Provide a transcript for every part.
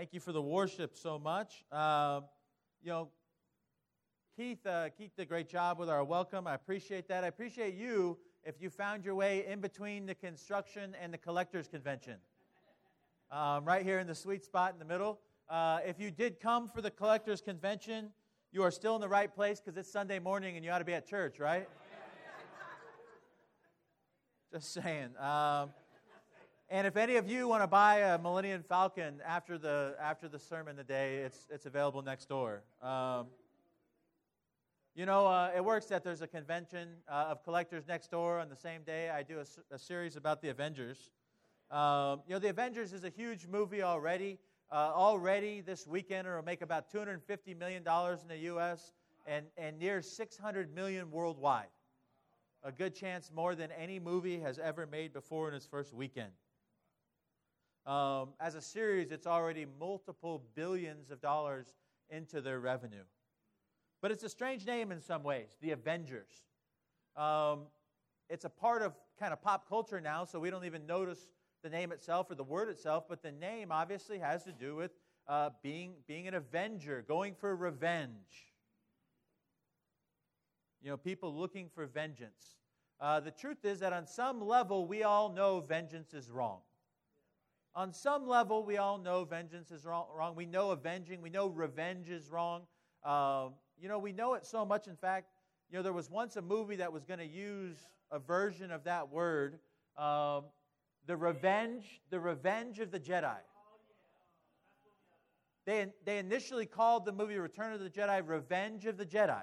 Thank you for the worship so much. Uh, you know, Keith, uh, Keith did a great job with our welcome. I appreciate that. I appreciate you if you found your way in between the construction and the collectors convention. Um, right here in the sweet spot in the middle. Uh, if you did come for the collectors convention, you are still in the right place because it's Sunday morning and you ought to be at church, right? Just saying. Um, and if any of you want to buy a Millennium Falcon after the after the sermon today, it's it's available next door. Um, you know, uh, it works that there's a convention uh, of collectors next door on the same day. I do a, a series about the Avengers. Um, you know, the Avengers is a huge movie already. Uh, already this weekend, it'll make about $250 million in the U.S. and, and near 600 million worldwide. A good chance more than any movie has ever made before in its first weekend. Um, as a series, it's already multiple billions of dollars into their revenue. But it's a strange name in some ways, the Avengers. Um, it's a part of kind of pop culture now, so we don't even notice the name itself or the word itself, but the name obviously has to do with uh, being, being an avenger, going for revenge. You know, people looking for vengeance. Uh, the truth is that on some level, we all know vengeance is wrong. On some level, we all know vengeance is wrong. wrong. We know avenging, we know revenge is wrong. Uh, you know, we know it so much. In fact, you know, there was once a movie that was going to use a version of that word, um, the revenge, the revenge of the Jedi. They, they initially called the movie Return of the Jedi Revenge of the Jedi.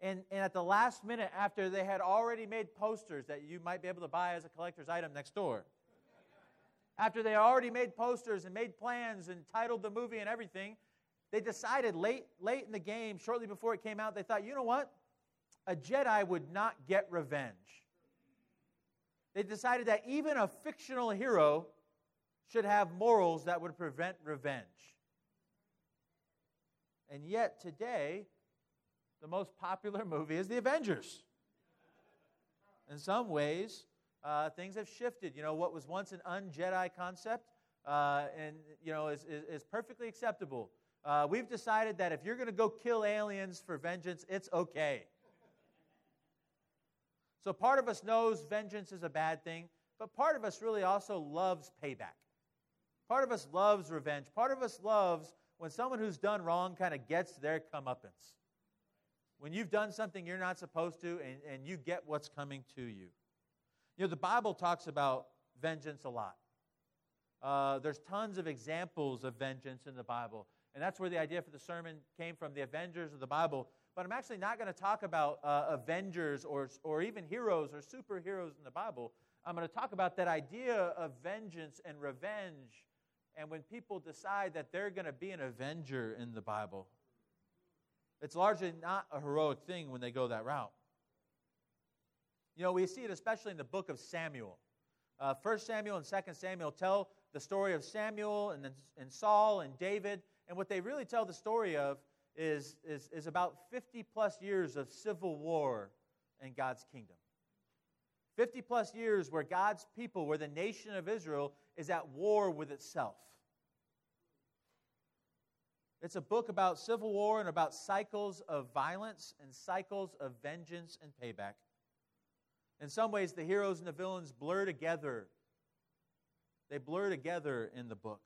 And, and at the last minute, after they had already made posters that you might be able to buy as a collector's item next door, after they already made posters and made plans and titled the movie and everything, they decided late, late in the game, shortly before it came out, they thought, you know what? A Jedi would not get revenge. They decided that even a fictional hero should have morals that would prevent revenge. And yet, today, the most popular movie is The Avengers. In some ways, uh, things have shifted. You know, what was once an un-Jedi concept uh, and, you know, is, is, is perfectly acceptable. Uh, we've decided that if you're going to go kill aliens for vengeance, it's okay. So part of us knows vengeance is a bad thing, but part of us really also loves payback. Part of us loves revenge. Part of us loves when someone who's done wrong kind of gets their comeuppance. When you've done something you're not supposed to and, and you get what's coming to you. You know, the Bible talks about vengeance a lot. Uh, there's tons of examples of vengeance in the Bible. And that's where the idea for the sermon came from the Avengers of the Bible. But I'm actually not going to talk about uh, Avengers or, or even heroes or superheroes in the Bible. I'm going to talk about that idea of vengeance and revenge and when people decide that they're going to be an avenger in the Bible. It's largely not a heroic thing when they go that route. You know, we see it especially in the book of Samuel. Uh, 1 Samuel and 2 Samuel tell the story of Samuel and, and Saul and David. And what they really tell the story of is, is, is about 50 plus years of civil war in God's kingdom. 50 plus years where God's people, where the nation of Israel is at war with itself. It's a book about civil war and about cycles of violence and cycles of vengeance and payback. In some ways, the heroes and the villains blur together. They blur together in the book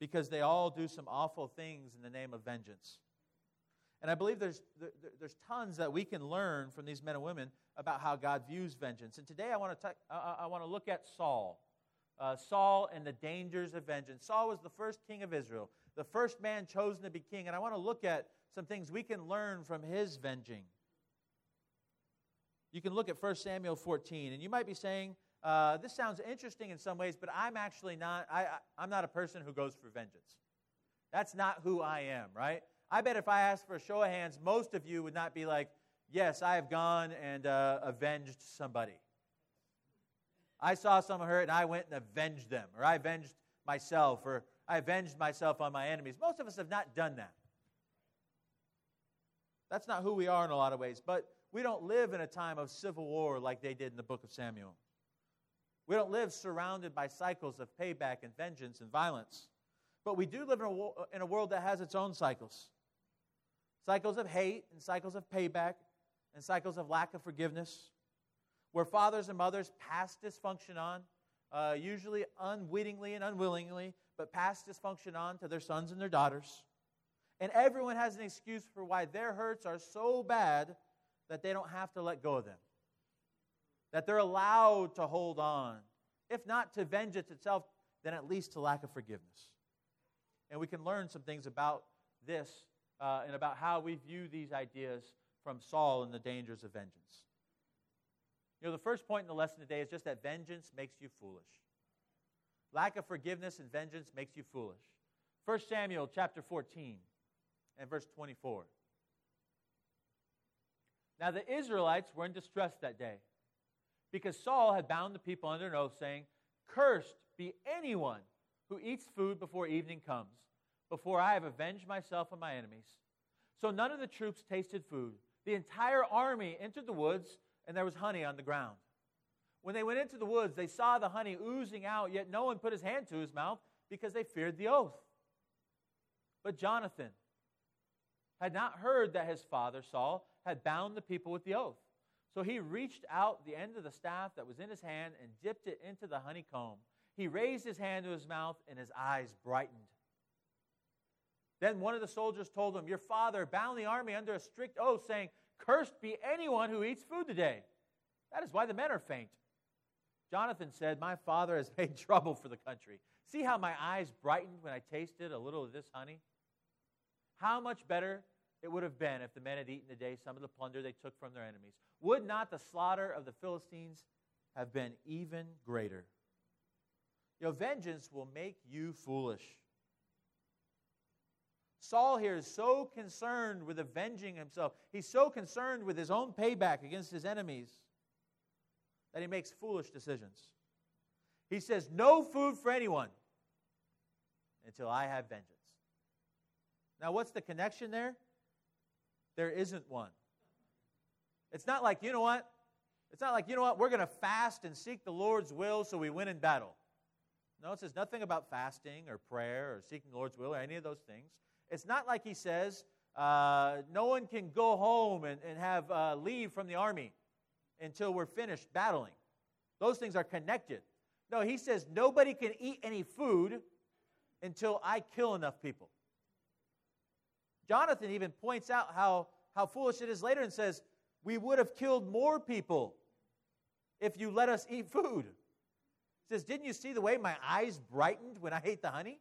because they all do some awful things in the name of vengeance. And I believe there's, there's tons that we can learn from these men and women about how God views vengeance. And today I want to, I want to look at Saul. Uh, Saul and the dangers of vengeance. Saul was the first king of Israel, the first man chosen to be king. And I want to look at some things we can learn from his venging. You can look at 1 Samuel 14, and you might be saying, uh, this sounds interesting in some ways, but I'm actually not, I, I, am not a person who goes for vengeance. That's not who I am, right? I bet if I asked for a show of hands, most of you would not be like, yes, I have gone and uh, avenged somebody. I saw someone hurt and I went and avenged them, or I avenged myself, or I avenged myself on my enemies. Most of us have not done that. That's not who we are in a lot of ways. But we don't live in a time of civil war like they did in the book of Samuel. We don't live surrounded by cycles of payback and vengeance and violence. But we do live in a, in a world that has its own cycles cycles of hate and cycles of payback and cycles of lack of forgiveness, where fathers and mothers pass dysfunction on, uh, usually unwittingly and unwillingly, but pass dysfunction on to their sons and their daughters. And everyone has an excuse for why their hurts are so bad that they don't have to let go of them, that they're allowed to hold on, if not to vengeance itself, then at least to lack of forgiveness. And we can learn some things about this uh, and about how we view these ideas from Saul and the dangers of vengeance. You know, the first point in the lesson today is just that vengeance makes you foolish. Lack of forgiveness and vengeance makes you foolish. 1 Samuel chapter 14 and verse 24. Now the Israelites were in distress that day because Saul had bound the people under an oath, saying, Cursed be anyone who eats food before evening comes, before I have avenged myself on my enemies. So none of the troops tasted food. The entire army entered the woods, and there was honey on the ground. When they went into the woods, they saw the honey oozing out, yet no one put his hand to his mouth because they feared the oath. But Jonathan had not heard that his father, Saul, had bound the people with the oath. So he reached out the end of the staff that was in his hand and dipped it into the honeycomb. He raised his hand to his mouth, and his eyes brightened. Then one of the soldiers told him, Your father bound the army under a strict oath, saying, Cursed be anyone who eats food today. That is why the men are faint. Jonathan said, My father has made trouble for the country. See how my eyes brightened when I tasted a little of this honey? How much better it would have been if the men had eaten today some of the plunder they took from their enemies. Would not the slaughter of the Philistines have been even greater? Your vengeance will make you foolish. Saul here is so concerned with avenging himself. He's so concerned with his own payback against his enemies that he makes foolish decisions. He says, No food for anyone until I have vengeance. Now, what's the connection there? There isn't one. It's not like, you know what? It's not like, you know what, we're going to fast and seek the Lord's will so we win in battle. No, it says nothing about fasting or prayer or seeking the Lord's will or any of those things. It's not like he says uh, no one can go home and, and have uh, leave from the army until we're finished battling. Those things are connected. No, he says nobody can eat any food until I kill enough people. Jonathan even points out how, how foolish it is later and says, We would have killed more people if you let us eat food. He says, Didn't you see the way my eyes brightened when I ate the honey?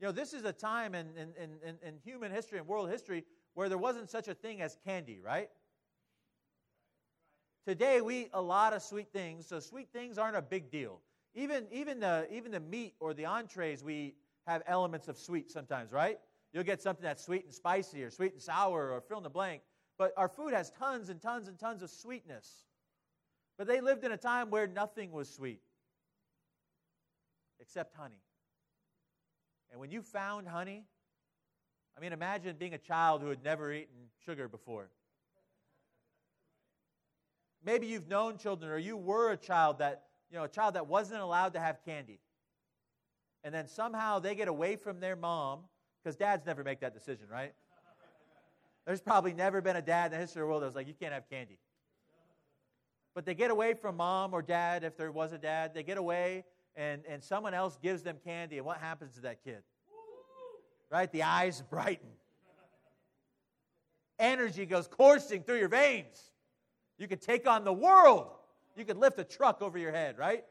You know, this is a time in, in, in, in human history and world history where there wasn't such a thing as candy, right? Today we eat a lot of sweet things, so sweet things aren't a big deal. Even, even, the, even the meat or the entrees we have elements of sweet sometimes, right? You'll get something that's sweet and spicy or sweet and sour or fill in the blank. But our food has tons and tons and tons of sweetness. But they lived in a time where nothing was sweet except honey. And when you found honey, I mean, imagine being a child who had never eaten sugar before. Maybe you've known children, or you were a child that, you know, a child that wasn't allowed to have candy. And then somehow they get away from their mom, because dads never make that decision, right? There's probably never been a dad in the history of the world that was like, you can't have candy. But they get away from mom or dad, if there was a dad. They get away, and, and someone else gives them candy, and what happens to that kid? Right? The eyes brighten. Energy goes coursing through your veins. You could take on the world. You could lift a truck over your head, right?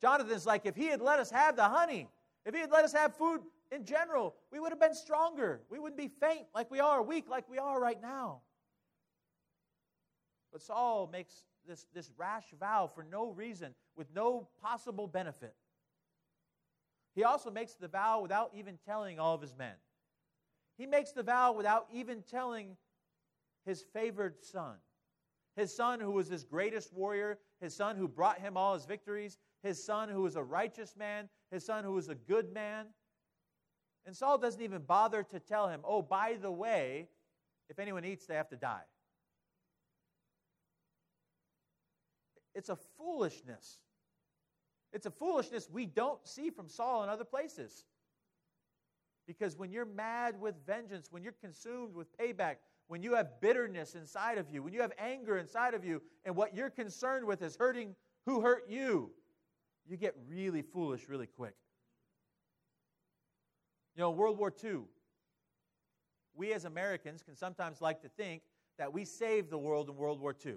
Jonathan's like, if he had let us have the honey, if he had let us have food in general, we would have been stronger. We wouldn't be faint like we are, weak like we are right now. But Saul makes this, this rash vow for no reason, with no possible benefit. He also makes the vow without even telling all of his men. He makes the vow without even telling his favored son. His son, who was his greatest warrior, his son who brought him all his victories, his son who was a righteous man, his son who was a good man. And Saul doesn't even bother to tell him, oh, by the way, if anyone eats, they have to die. It's a foolishness It's a foolishness we don't see from Saul in other places. Because when you're mad with vengeance, when you're consumed with payback, when you have bitterness inside of you, when you have anger inside of you, and what you're concerned with is hurting who hurt you, you get really foolish really quick. You know, World War II, we as Americans can sometimes like to think that we saved the world in World War II.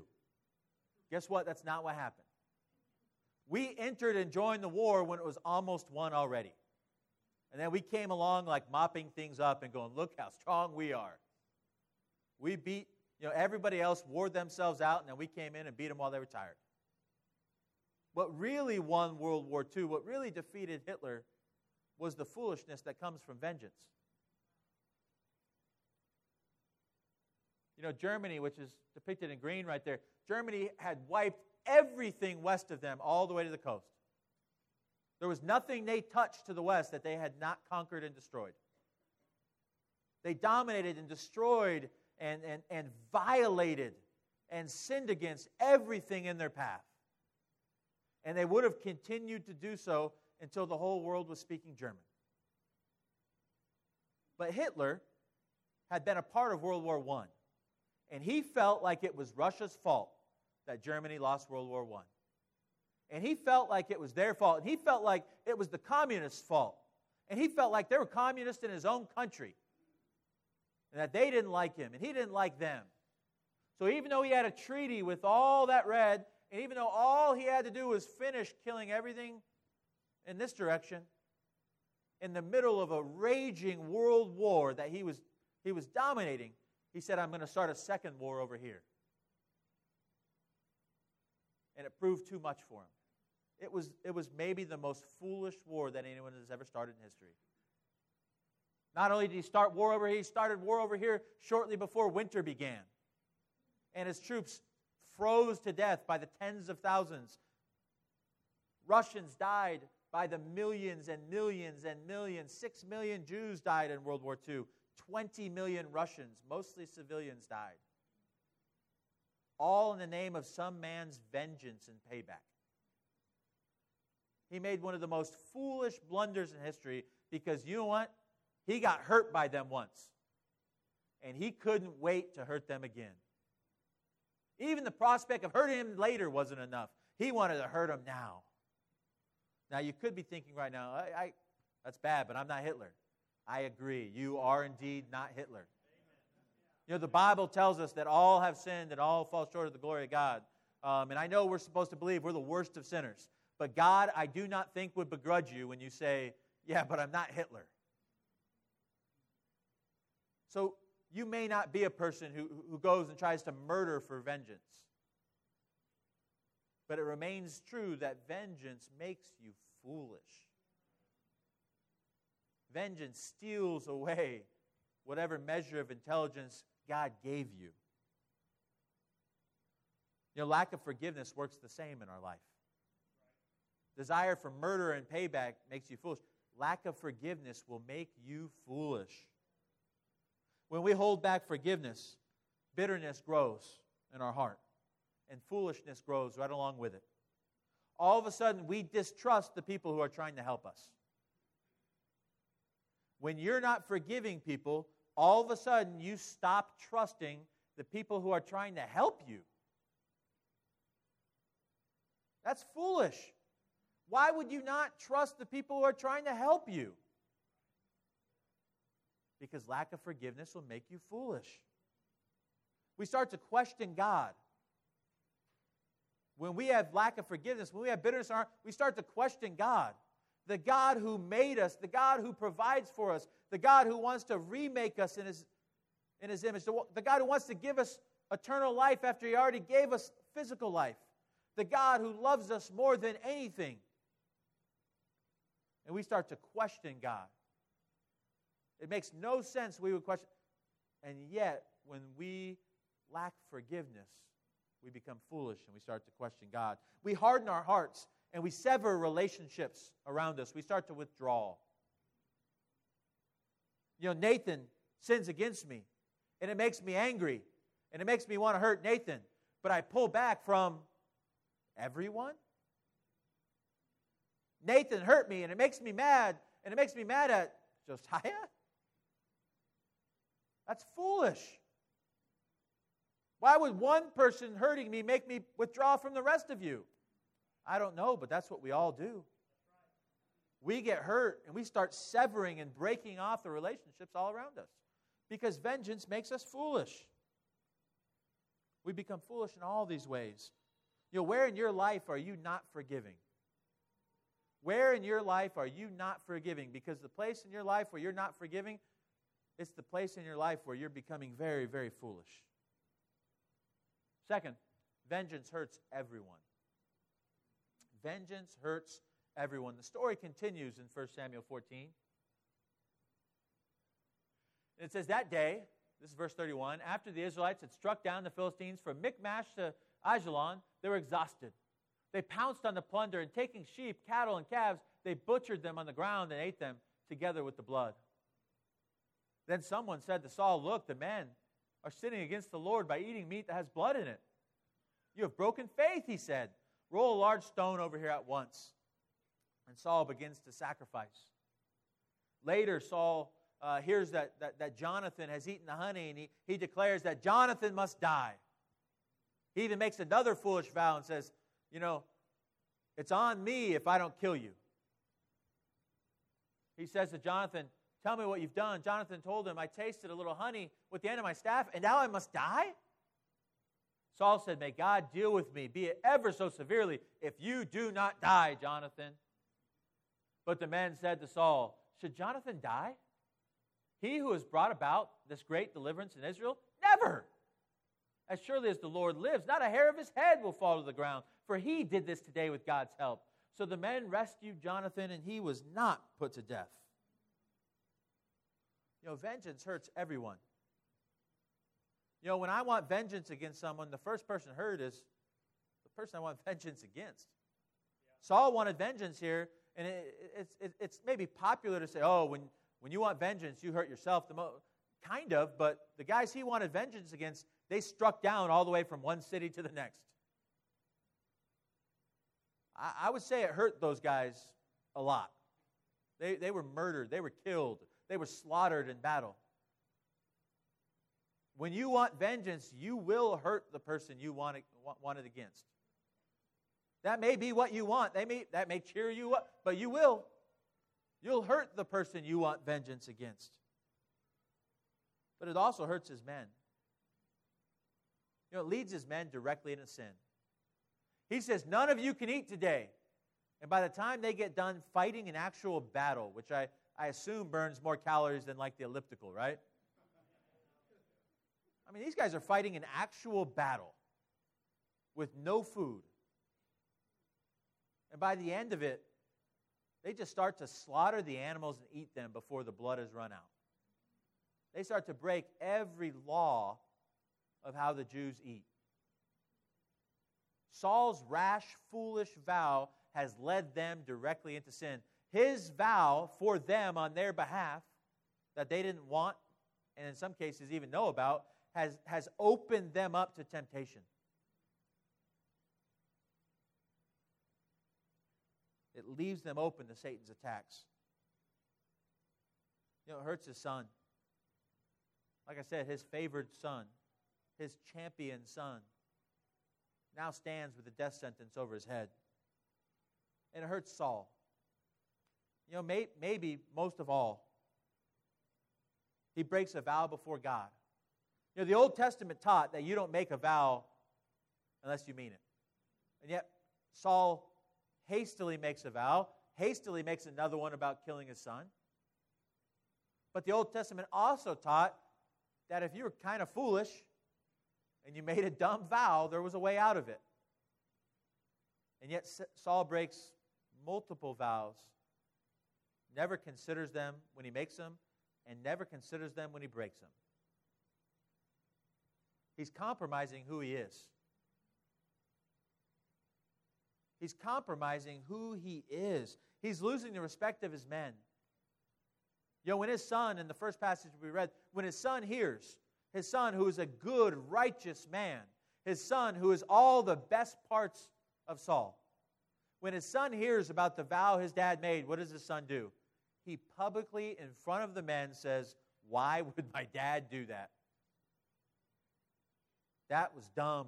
Guess what? That's not what happened. We entered and joined the war when it was almost won already. And then we came along like mopping things up and going, look how strong we are. We beat, you know, everybody else wore themselves out, and then we came in and beat them while they were tired. What really won World War II, what really defeated Hitler, was the foolishness that comes from vengeance. You know, Germany, which is depicted in green right there, Germany had wiped everything west of them all the way to the coast. There was nothing they touched to the west that they had not conquered and destroyed. They dominated and destroyed and, and, and violated and sinned against everything in their path. And they would have continued to do so until the whole world was speaking German. But Hitler had been a part of World War I, and he felt like it was Russia's fault that Germany lost World War I. And he felt like it was their fault, and he felt like it was the communists' fault. And he felt like they were communists in his own country and that they didn't like him and he didn't like them. So even though he had a treaty with all that red, and even though all he had to do was finish killing everything in this direction, in the middle of a raging world war that he was, he was dominating, he said, I'm going to start a second war over here. And it proved too much for him. It was, it was maybe the most foolish war that anyone has ever started in history. Not only did he start war over here, he started war over here shortly before winter began. And his troops froze to death by the tens of thousands. Russians died by the millions and millions and millions. Six million Jews died in World War II. 20 million Russians, mostly civilians, died. All in the name of some man's vengeance and payback. He made one of the most foolish blunders in history because you know what? He got hurt by them once, and he couldn't wait to hurt them again. Even the prospect of hurting him later wasn't enough. He wanted to hurt him now. Now, you could be thinking right now, I, I, that's bad, but I'm not Hitler. I agree. You are indeed not Hitler. You know, the Bible tells us that all have sinned and all fall short of the glory of God. Um, and I know we're supposed to believe we're the worst of sinners. But God, I do not think, would begrudge you when you say, Yeah, but I'm not Hitler. So you may not be a person who, who goes and tries to murder for vengeance. But it remains true that vengeance makes you foolish. Vengeance steals away whatever measure of intelligence God gave you. You know, lack of forgiveness works the same in our life. Desire for murder and payback makes you foolish. Lack of forgiveness will make you foolish. When we hold back forgiveness, bitterness grows in our heart, and foolishness grows right along with it. All of a sudden, we distrust the people who are trying to help us. When you're not forgiving people, all of a sudden you stop trusting the people who are trying to help you. That's foolish. Why would you not trust the people who are trying to help you? because lack of forgiveness will make you foolish. We start to question God. When we have lack of forgiveness, when we have bitterness in our heart, we start to question God. The God who made us, the God who provides for us, the God who wants to remake us in His, in his image, the, the God who wants to give us eternal life after He already gave us physical life, the God who loves us more than anything. And we start to question God. It makes no sense we would question. And yet, when we lack forgiveness, we become foolish and we start to question God. We harden our hearts and we sever relationships around us. We start to withdraw. You know, Nathan sins against me and it makes me angry and it makes me want to hurt Nathan, but I pull back from everyone. Nathan hurt me and it makes me mad, and it makes me mad at Josiah? That's foolish. Why would one person hurting me make me withdraw from the rest of you? I don't know, but that's what we all do. We get hurt and we start severing and breaking off the relationships all around us because vengeance makes us foolish. We become foolish in all these ways. You know, where in your life are you not forgiving? Where in your life are you not forgiving? Because the place in your life where you're not forgiving, it's the place in your life where you're becoming very, very foolish. Second, vengeance hurts everyone. Vengeance hurts everyone. The story continues in 1 Samuel 14. It says, That day, this is verse 31, after the Israelites had struck down the Philistines from Michmash to Ajalon, they were exhausted. They pounced on the plunder, and taking sheep, cattle, and calves, they butchered them on the ground and ate them together with the blood. Then someone said to Saul, Look, the men are sinning against the Lord by eating meat that has blood in it. You have broken faith, he said. Roll a large stone over here at once. And Saul begins to sacrifice. Later, Saul uh, hears that, that, that Jonathan has eaten the honey, and he, he declares that Jonathan must die. He even makes another foolish vow and says, You know, it's on me if I don't kill you. He says to Jonathan, Tell me what you've done. Jonathan told him, I tasted a little honey with the end of my staff, and now I must die? Saul said, May God deal with me, be it ever so severely, if you do not die, Jonathan. But the men said to Saul, Should Jonathan die? He who has brought about this great deliverance in Israel? Never! As surely as the Lord lives, not a hair of his head will fall to the ground, for he did this today with God's help. So the men rescued Jonathan, and he was not put to death. You know, vengeance hurts everyone. You know, when I want vengeance against someone, the first person hurt is the person I want vengeance against. Yeah. Saul wanted vengeance here, and it, it's, it, it's maybe popular to say, oh, when, when you want vengeance, you hurt yourself. The most. Kind of, but the guys he wanted vengeance against, they struck down all the way from one city to the next. I, I would say it hurt those guys a lot. They, they were murdered, they were killed, they were slaughtered in battle. When you want vengeance, you will hurt the person you want it, against. That may be what you want. They may, that may cheer you up, but you will. You'll hurt the person you want vengeance against. But it also hurts his men. You know, it leads his men directly into sin. He says, None of you can eat today. And by the time they get done fighting an actual battle, which I, I assume burns more calories than like the elliptical, right? I mean, these guys are fighting an actual battle with no food. And by the end of it, they just start to slaughter the animals and eat them before the blood has run out. They start to break every law of how the Jews eat. Saul's rash, foolish vow has led them directly into sin. His vow for them on their behalf that they didn't want and in some cases even know about has, has opened them up to temptation. It leaves them open to Satan's attacks. You know, it hurts his son. Like I said, his favored son, his champion son, now stands with a death sentence over his head. And it hurts Saul. You know, may, maybe most of all, he breaks a vow before God. You know, the Old Testament taught that you don't make a vow unless you mean it. And yet, Saul hastily makes a vow, hastily makes another one about killing his son. But the Old Testament also taught that if you were kind of foolish and you made a dumb vow, there was a way out of it. And yet, Saul breaks multiple vows, never considers them when he makes them, and never considers them when he breaks them. He's compromising who he is. He's compromising who he is. He's losing the respect of his men. You know, when his son, in the first passage we read, when his son hears, his son who is a good, righteous man, his son who is all the best parts of Saul, When his son hears about the vow his dad made, what does his son do? He publicly, in front of the men, says, Why would my dad do that? That was dumb.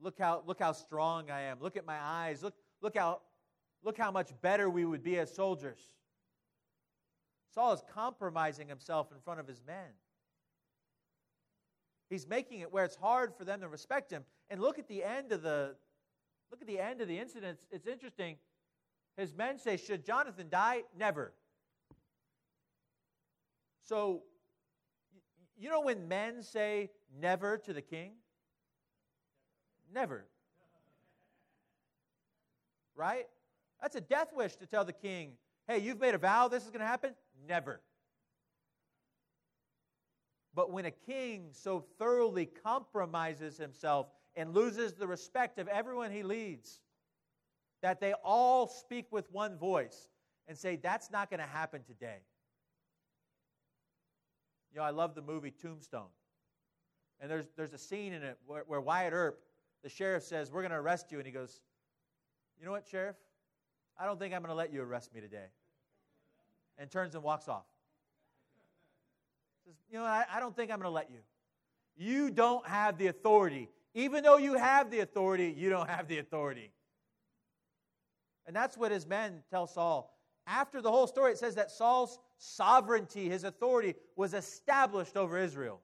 Look how, look how strong I am. Look at my eyes. Look, look, how, look how much better we would be as soldiers. Saul is compromising himself in front of his men. He's making it where it's hard for them to respect him. And look at the end of the look at the end of the incident. It's interesting. His men say, "Should Jonathan die? Never." So you know when men say never to the king? Never. Right? That's a death wish to tell the king, hey, you've made a vow, this is going to happen? Never. But when a king so thoroughly compromises himself and loses the respect of everyone he leads, that they all speak with one voice and say, that's not going to happen today. You know, I love the movie Tombstone. And there's, there's a scene in it where, where Wyatt Earp, the sheriff, says, We're going to arrest you. And he goes, You know what, sheriff? I don't think I'm going to let you arrest me today. And turns and walks off. Says, You know, I, I don't think I'm going to let you. You don't have the authority. Even though you have the authority, you don't have the authority. And that's what his men tell Saul. After the whole story, it says that Saul's sovereignty, his authority, was established over Israel.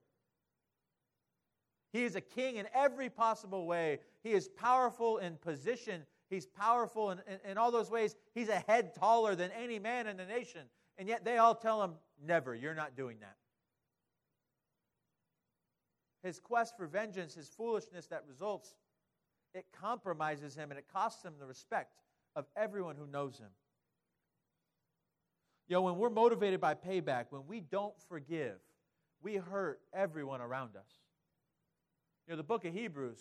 He is a king in every possible way. He is powerful in position. He's powerful in, in, in, all those ways. He's a head taller than any man in the nation. And yet they all tell him, never, you're not doing that. His quest for vengeance, his foolishness that results, it compromises him and it costs him the respect of everyone who knows him. You know, when we're motivated by payback, when we don't forgive, we hurt everyone around us. You know, the book of Hebrews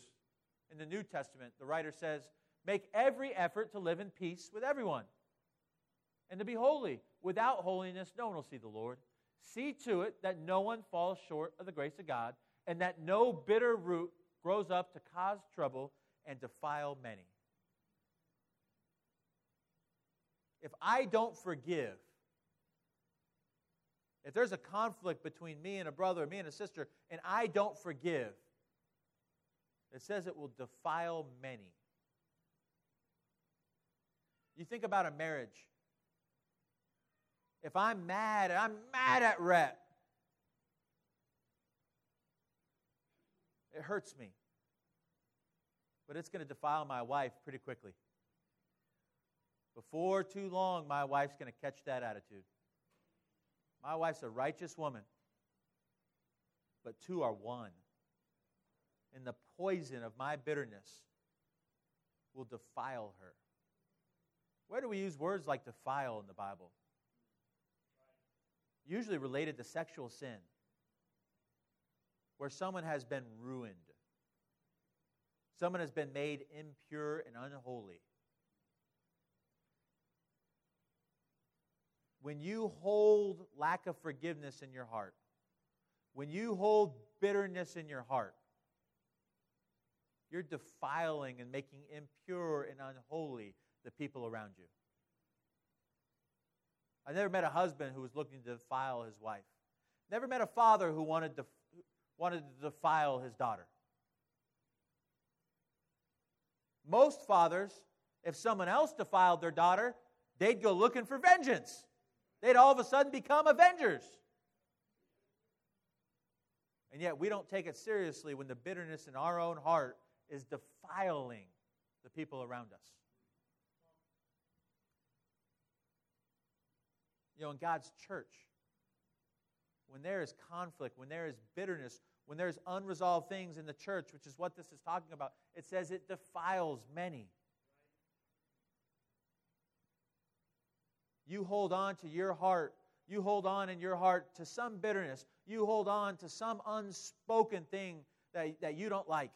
in the New Testament, the writer says, Make every effort to live in peace with everyone and to be holy. Without holiness, no one will see the Lord. See to it that no one falls short of the grace of God and that no bitter root grows up to cause trouble and defile many. If I don't forgive, if there's a conflict between me and a brother, or me and a sister, and I don't forgive, it says it will defile many. You think about a marriage. If I'm mad, and I'm mad at Rhett. It hurts me. But it's going to defile my wife pretty quickly. Before too long, my wife's going to catch that attitude. My wife's a righteous woman, but two are one. And the poison of my bitterness will defile her. Where do we use words like defile in the Bible? Usually related to sexual sin, where someone has been ruined, someone has been made impure and unholy. When you hold lack of forgiveness in your heart, when you hold bitterness in your heart, you're defiling and making impure and unholy the people around you. I never met a husband who was looking to defile his wife. Never met a father who wanted to, wanted to defile his daughter. Most fathers, if someone else defiled their daughter, they'd go looking for vengeance. They'd all of a sudden become avengers. And yet we don't take it seriously when the bitterness in our own heart is defiling the people around us. You know, in God's church, when there is conflict, when there is bitterness, when there's unresolved things in the church, which is what this is talking about, it says it defiles many. You hold on to your heart. You hold on in your heart to some bitterness. You hold on to some unspoken thing that, that you don't like.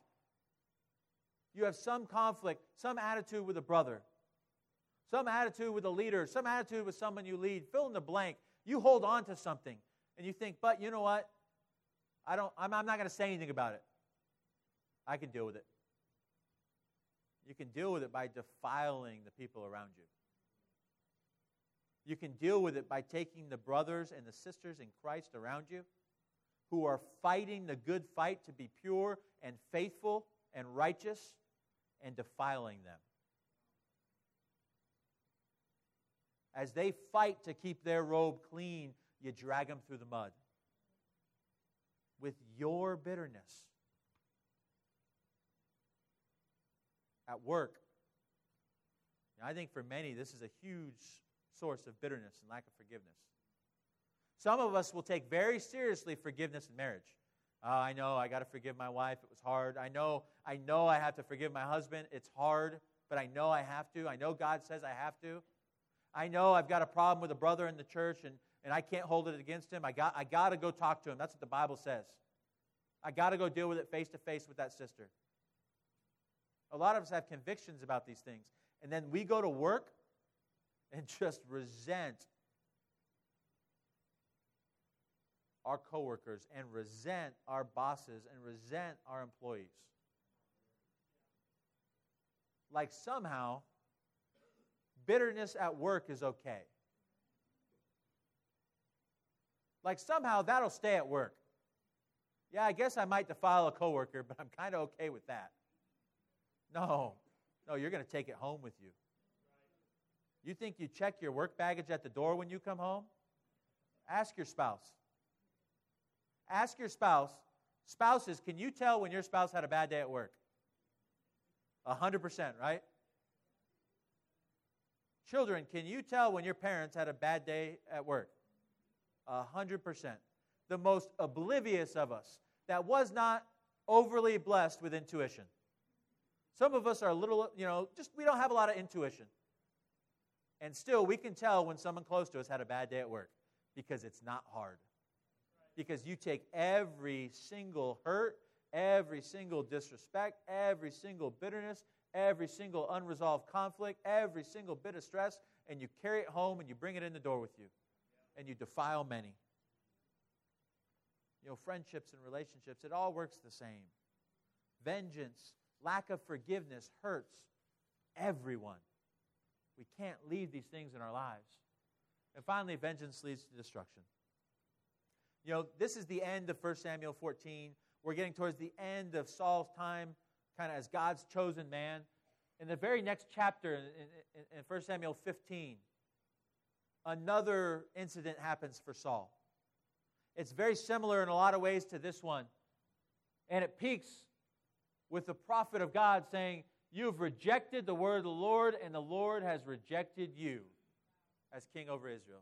You have some conflict, some attitude with a brother, some attitude with a leader, some attitude with someone you lead. Fill in the blank. You hold on to something and you think, but you know what? I don't, I'm, I'm not going to say anything about it. I can deal with it. You can deal with it by defiling the people around you. You can deal with it by taking the brothers and the sisters in Christ around you who are fighting the good fight to be pure and faithful and righteous and defiling them. As they fight to keep their robe clean, you drag them through the mud with your bitterness. At work, I think for many, this is a huge source of bitterness and lack of forgiveness. Some of us will take very seriously forgiveness in marriage. Uh, I know I got to forgive my wife. It was hard. I know I know I have to forgive my husband. It's hard, but I know I have to. I know God says I have to. I know I've got a problem with a brother in the church and, and I can't hold it against him. I got I got to go talk to him. That's what the Bible says. I got to go deal with it face to face with that sister. A lot of us have convictions about these things. And then we go to work and just resent our coworkers and resent our bosses and resent our employees. Like somehow bitterness at work is okay. Like somehow that'll stay at work. Yeah, I guess I might defile a coworker, but I'm kind of okay with that. No, no, you're going to take it home with you. You think you check your work baggage at the door when you come home? Ask your spouse. Ask your spouse. Spouses, can you tell when your spouse had a bad day at work? 100%, right? Children, can you tell when your parents had a bad day at work? 100%. The most oblivious of us that was not overly blessed with intuition. Some of us are a little, you know, just we don't have a lot of intuition. And still, we can tell when someone close to us had a bad day at work because it's not hard. Because you take every single hurt, every single disrespect, every single bitterness, every single unresolved conflict, every single bit of stress, and you carry it home and you bring it in the door with you. And you defile many. You know, friendships and relationships, it all works the same. Vengeance, lack of forgiveness hurts everyone. We can't leave these things in our lives. And finally, vengeance leads to destruction. You know, this is the end of 1 Samuel 14. We're getting towards the end of Saul's time, kind of as God's chosen man. In the very next chapter, in, in, in 1 Samuel 15, another incident happens for Saul. It's very similar in a lot of ways to this one. And it peaks with the prophet of God saying, You have rejected the word of the Lord, and the Lord has rejected you as king over Israel.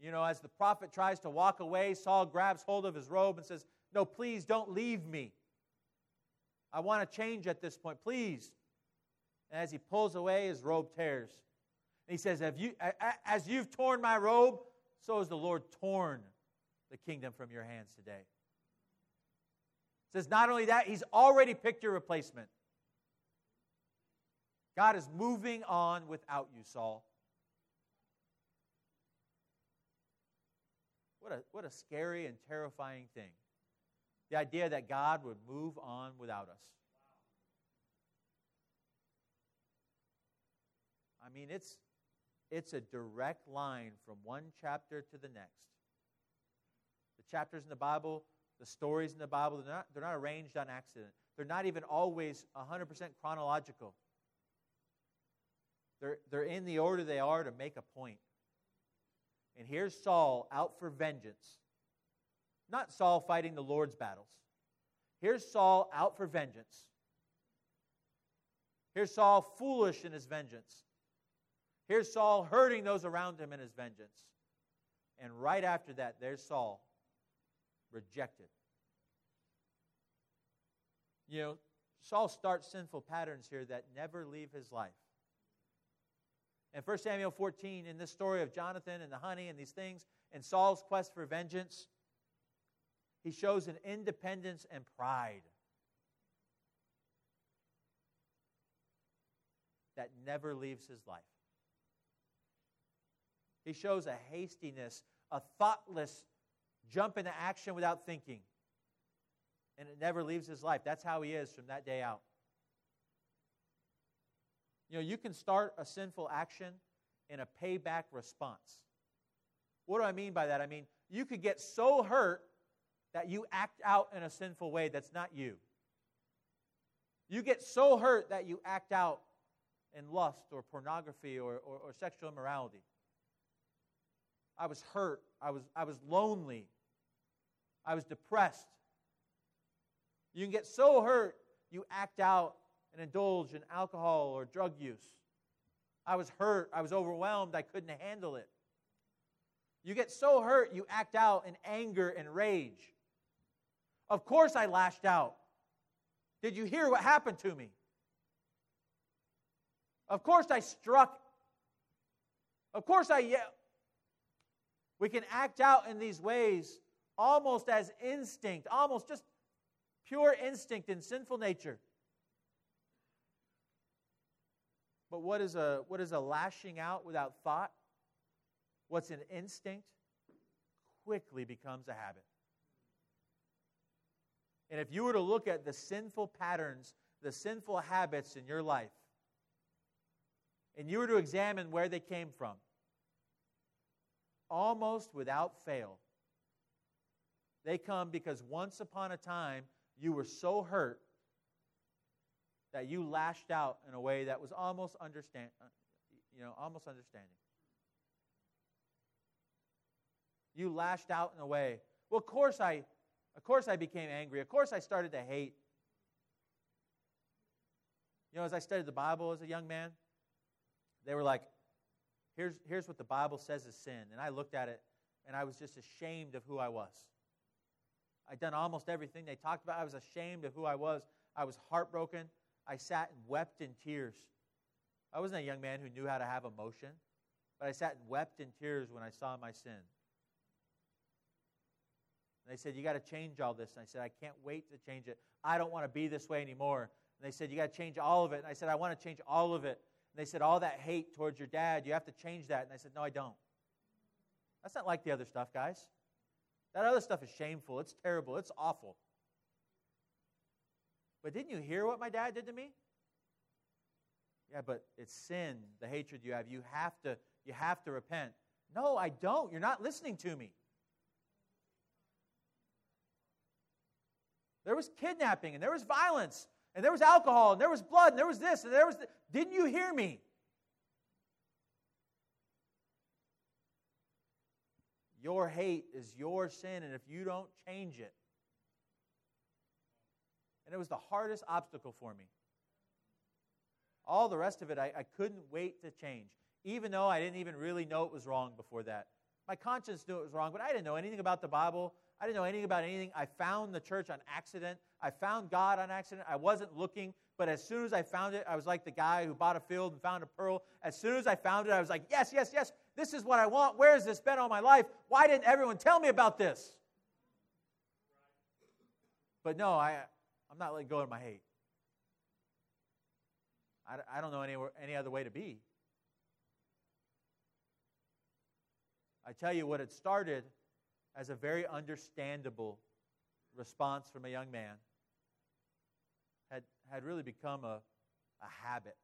You know, as the prophet tries to walk away, Saul grabs hold of his robe and says, No, please don't leave me. I want to change at this point, please. And as he pulls away, his robe tears. And he says, you, As you've torn my robe, so has the Lord torn the kingdom from your hands today. Says, Not only that, he's already picked your replacement. God is moving on without you, Saul. What a, what a scary and terrifying thing. The idea that God would move on without us. I mean, it's, it's a direct line from one chapter to the next. The chapters in the Bible, the stories in the Bible, they're not, they're not arranged on accident. They're not even always 100% chronological. They're, they're in the order they are to make a point. And here's Saul out for vengeance. Not Saul fighting the Lord's battles. Here's Saul out for vengeance. Here's Saul foolish in his vengeance. Here's Saul hurting those around him in his vengeance. And right after that, there's Saul rejected. You know, Saul starts sinful patterns here that never leave his life. In 1 Samuel 14, in this story of Jonathan and the honey and these things, and Saul's quest for vengeance, he shows an independence and pride that never leaves his life. He shows a hastiness, a thoughtless jump into action without thinking. and it never leaves his life. That's how he is from that day out. You know, you can start a sinful action in a payback response. What do I mean by that? I mean, you could get so hurt that you act out in a sinful way that's not you. You get so hurt that you act out in lust or pornography or, or, or sexual immorality. I was hurt. I was, I was lonely. I was depressed. You can get so hurt, you act out and indulge in alcohol or drug use. I was hurt. I was overwhelmed. I couldn't handle it. You get so hurt, you act out in anger and rage. Of course, I lashed out. Did you hear what happened to me? Of course, I struck. Of course, I yelled. We can act out in these ways almost as instinct, almost just pure instinct in sinful nature. But what is a, what is a lashing out without thought? What's an instinct quickly becomes a habit. And if you were to look at the sinful patterns, the sinful habits in your life, and you were to examine where they came from, almost without fail, they come because once upon a time you were so hurt that you lashed out in a way that was almost understand, uh, you know, almost understanding. You lashed out in a way. Well, of course I, of course I became angry. Of course I started to hate. You know, as I studied the Bible as a young man, they were like, here's, here's what the Bible says is sin. And I looked at it and I was just ashamed of who I was. I'd done almost everything they talked about. I was ashamed of who I was. I was heartbroken. I sat and wept in tears. I wasn't a young man who knew how to have emotion, but I sat and wept in tears when I saw my sin. And they said, You got to change all this. And I said, I can't wait to change it. I don't want to be this way anymore. And they said, You got to change all of it. And I said, I want to change all of it. And they said, All that hate towards your dad, you have to change that. And I said, No, I don't. That's not like the other stuff, guys. That other stuff is shameful. It's terrible. It's awful. But didn't you hear what my dad did to me? Yeah, but it's sin, the hatred you have. You have to, you have to repent. No, I don't. You're not listening to me. There was kidnapping and there was violence and there was alcohol and there was blood and there was this and there was. Didn't you hear me? Your hate is your sin, and if you don't change it, and it was the hardest obstacle for me. All the rest of it, I, I couldn't wait to change, even though I didn't even really know it was wrong before that. My conscience knew it was wrong, but I didn't know anything about the Bible. I didn't know anything about anything. I found the church on accident. I found God on accident. I wasn't looking, but as soon as I found it, I was like the guy who bought a field and found a pearl. As soon as I found it, I was like, yes, yes, yes, this is what I want. Where has this been all my life? Why didn't everyone tell me about this? But no, I, I'm not letting go of my hate. I, I don't know any, any other way to be. I tell you what, it started as a very understandable response from a young man had, had really become a, a habit.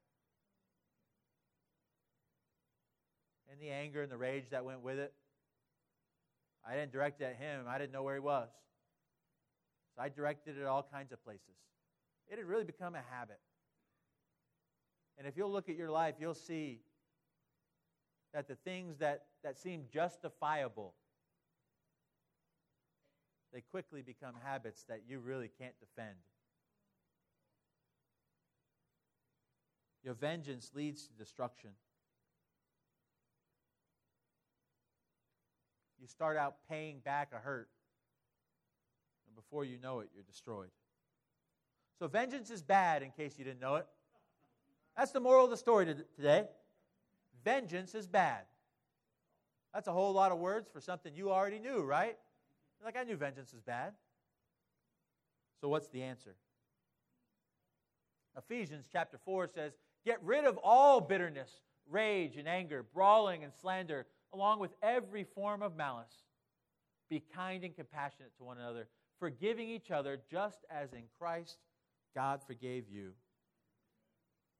And the anger and the rage that went with it, I didn't direct it at him. I didn't know where he was. So I directed it at all kinds of places. It had really become a habit. And if you'll look at your life, you'll see that the things that, that seem justifiable they quickly become habits that you really can't defend. Your vengeance leads to destruction. You start out paying back a hurt, and before you know it, you're destroyed. So, vengeance is bad, in case you didn't know it. That's the moral of the story today. Vengeance is bad. That's a whole lot of words for something you already knew, right? like, I knew vengeance is bad. So, what's the answer? Ephesians chapter 4 says, Get rid of all bitterness, rage, and anger, brawling and slander, along with every form of malice. Be kind and compassionate to one another, forgiving each other just as in Christ God forgave you.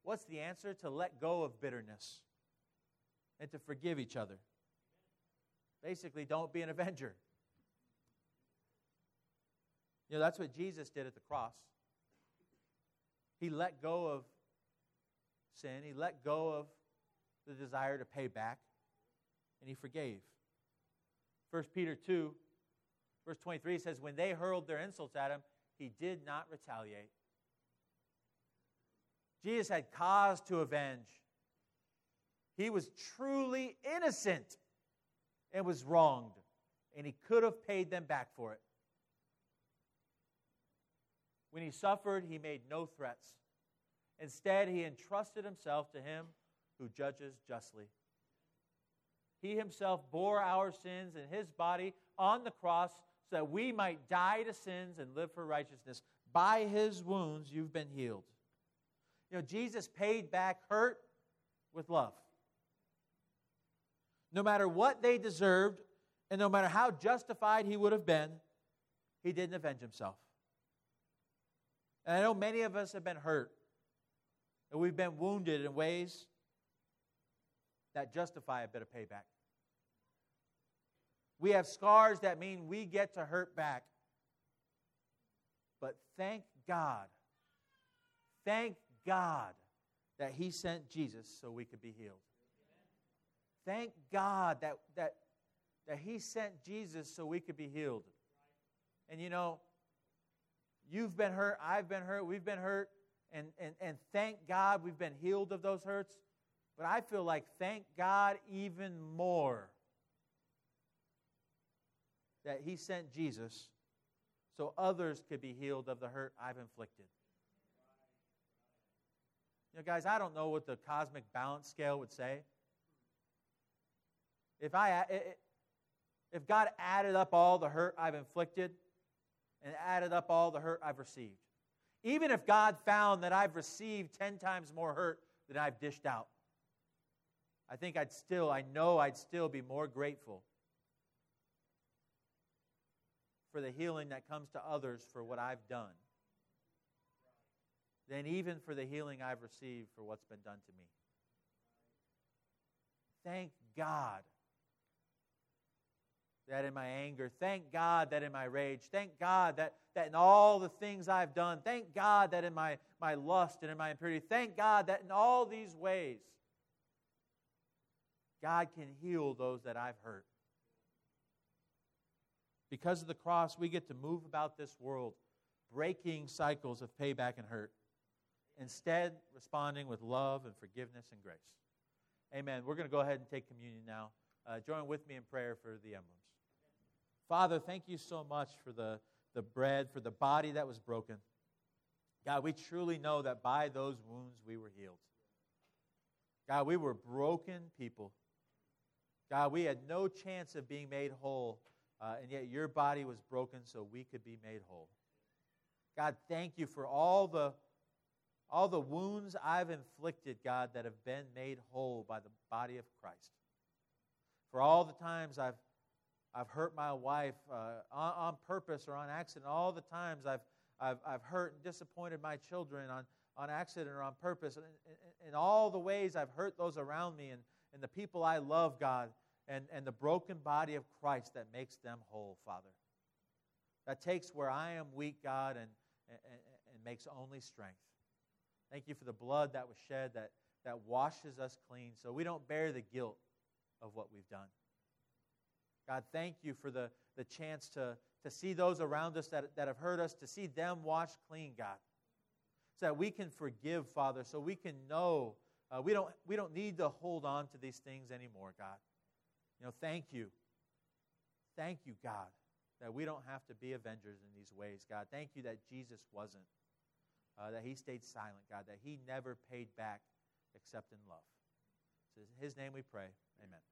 What's the answer? To let go of bitterness and to forgive each other. Basically, don't be an avenger. You know, that's what Jesus did at the cross. He let go of sin, he let go of the desire to pay back, and he forgave. 1 Peter 2, verse 23 says, When they hurled their insults at him, he did not retaliate. Jesus had cause to avenge. He was truly innocent and was wronged, and he could have paid them back for it. When he suffered, he made no threats. Instead, he entrusted himself to him who judges justly. He himself bore our sins in his body on the cross so that we might die to sins and live for righteousness. By his wounds, you've been healed. You know, Jesus paid back hurt with love. No matter what they deserved, and no matter how justified he would have been, he didn't avenge himself. And I know many of us have been hurt, and we've been wounded in ways that justify a bit of payback. We have scars that mean we get to hurt back. But thank God, thank God that He sent Jesus so we could be healed. Thank God that, that, that He sent Jesus so we could be healed. And you know, you've been hurt, I've been hurt, we've been hurt, and, and, and thank God we've been healed of those hurts. But I feel like thank God even more that He sent Jesus so others could be healed of the hurt I've inflicted. You know, guys, I don't know what the cosmic balance scale would say. If I if God added up all the hurt I've inflicted and added up all the hurt I've received, even if God found that I've received 10 times more hurt than I've dished out, I think I'd still, I know I'd still be more grateful for the healing that comes to others for what I've done than even for the healing I've received for what's been done to me. Thank God that in my anger, thank God that in my rage, thank God that, that in all the things I've done, thank God that in my, my lust and in my impurity, thank God that in all these ways, God can heal those that I've hurt. Because of the cross, we get to move about this world, breaking cycles of payback and hurt instead responding with love and forgiveness and grace. Amen. We're going to go ahead and take communion now. Uh, join with me in prayer for the emblems. Father, thank you so much for the, the bread, for the body that was broken. God, we truly know that by those wounds we were healed. God, we were broken people. God, we had no chance of being made whole, uh, and yet your body was broken so we could be made whole. God, thank you for all the all the wounds I've inflicted, God, that have been made whole by the body of Christ. For all the times I've, I've hurt my wife uh, on, on, purpose or on accident, all the times I've, I've, I've hurt and disappointed my children on, on accident or on purpose, and, in, in all the ways I've hurt those around me and, and the people I love, God, and, and the broken body of Christ that makes them whole, Father. That takes where I am weak, God, and, and, and makes only strength. Thank you for the blood that was shed that, that washes us clean so we don't bear the guilt of what we've done. God, thank you for the, the chance to, to see those around us that, that have hurt us, to see them washed clean, God. So that we can forgive, Father, so we can know uh, we, don't, we don't need to hold on to these things anymore, God. You know, thank you. Thank you, God, that we don't have to be avengers in these ways, God. Thank you that Jesus wasn't uh, that he stayed silent, God, that he never paid back except in love. So in his name we pray. Amen.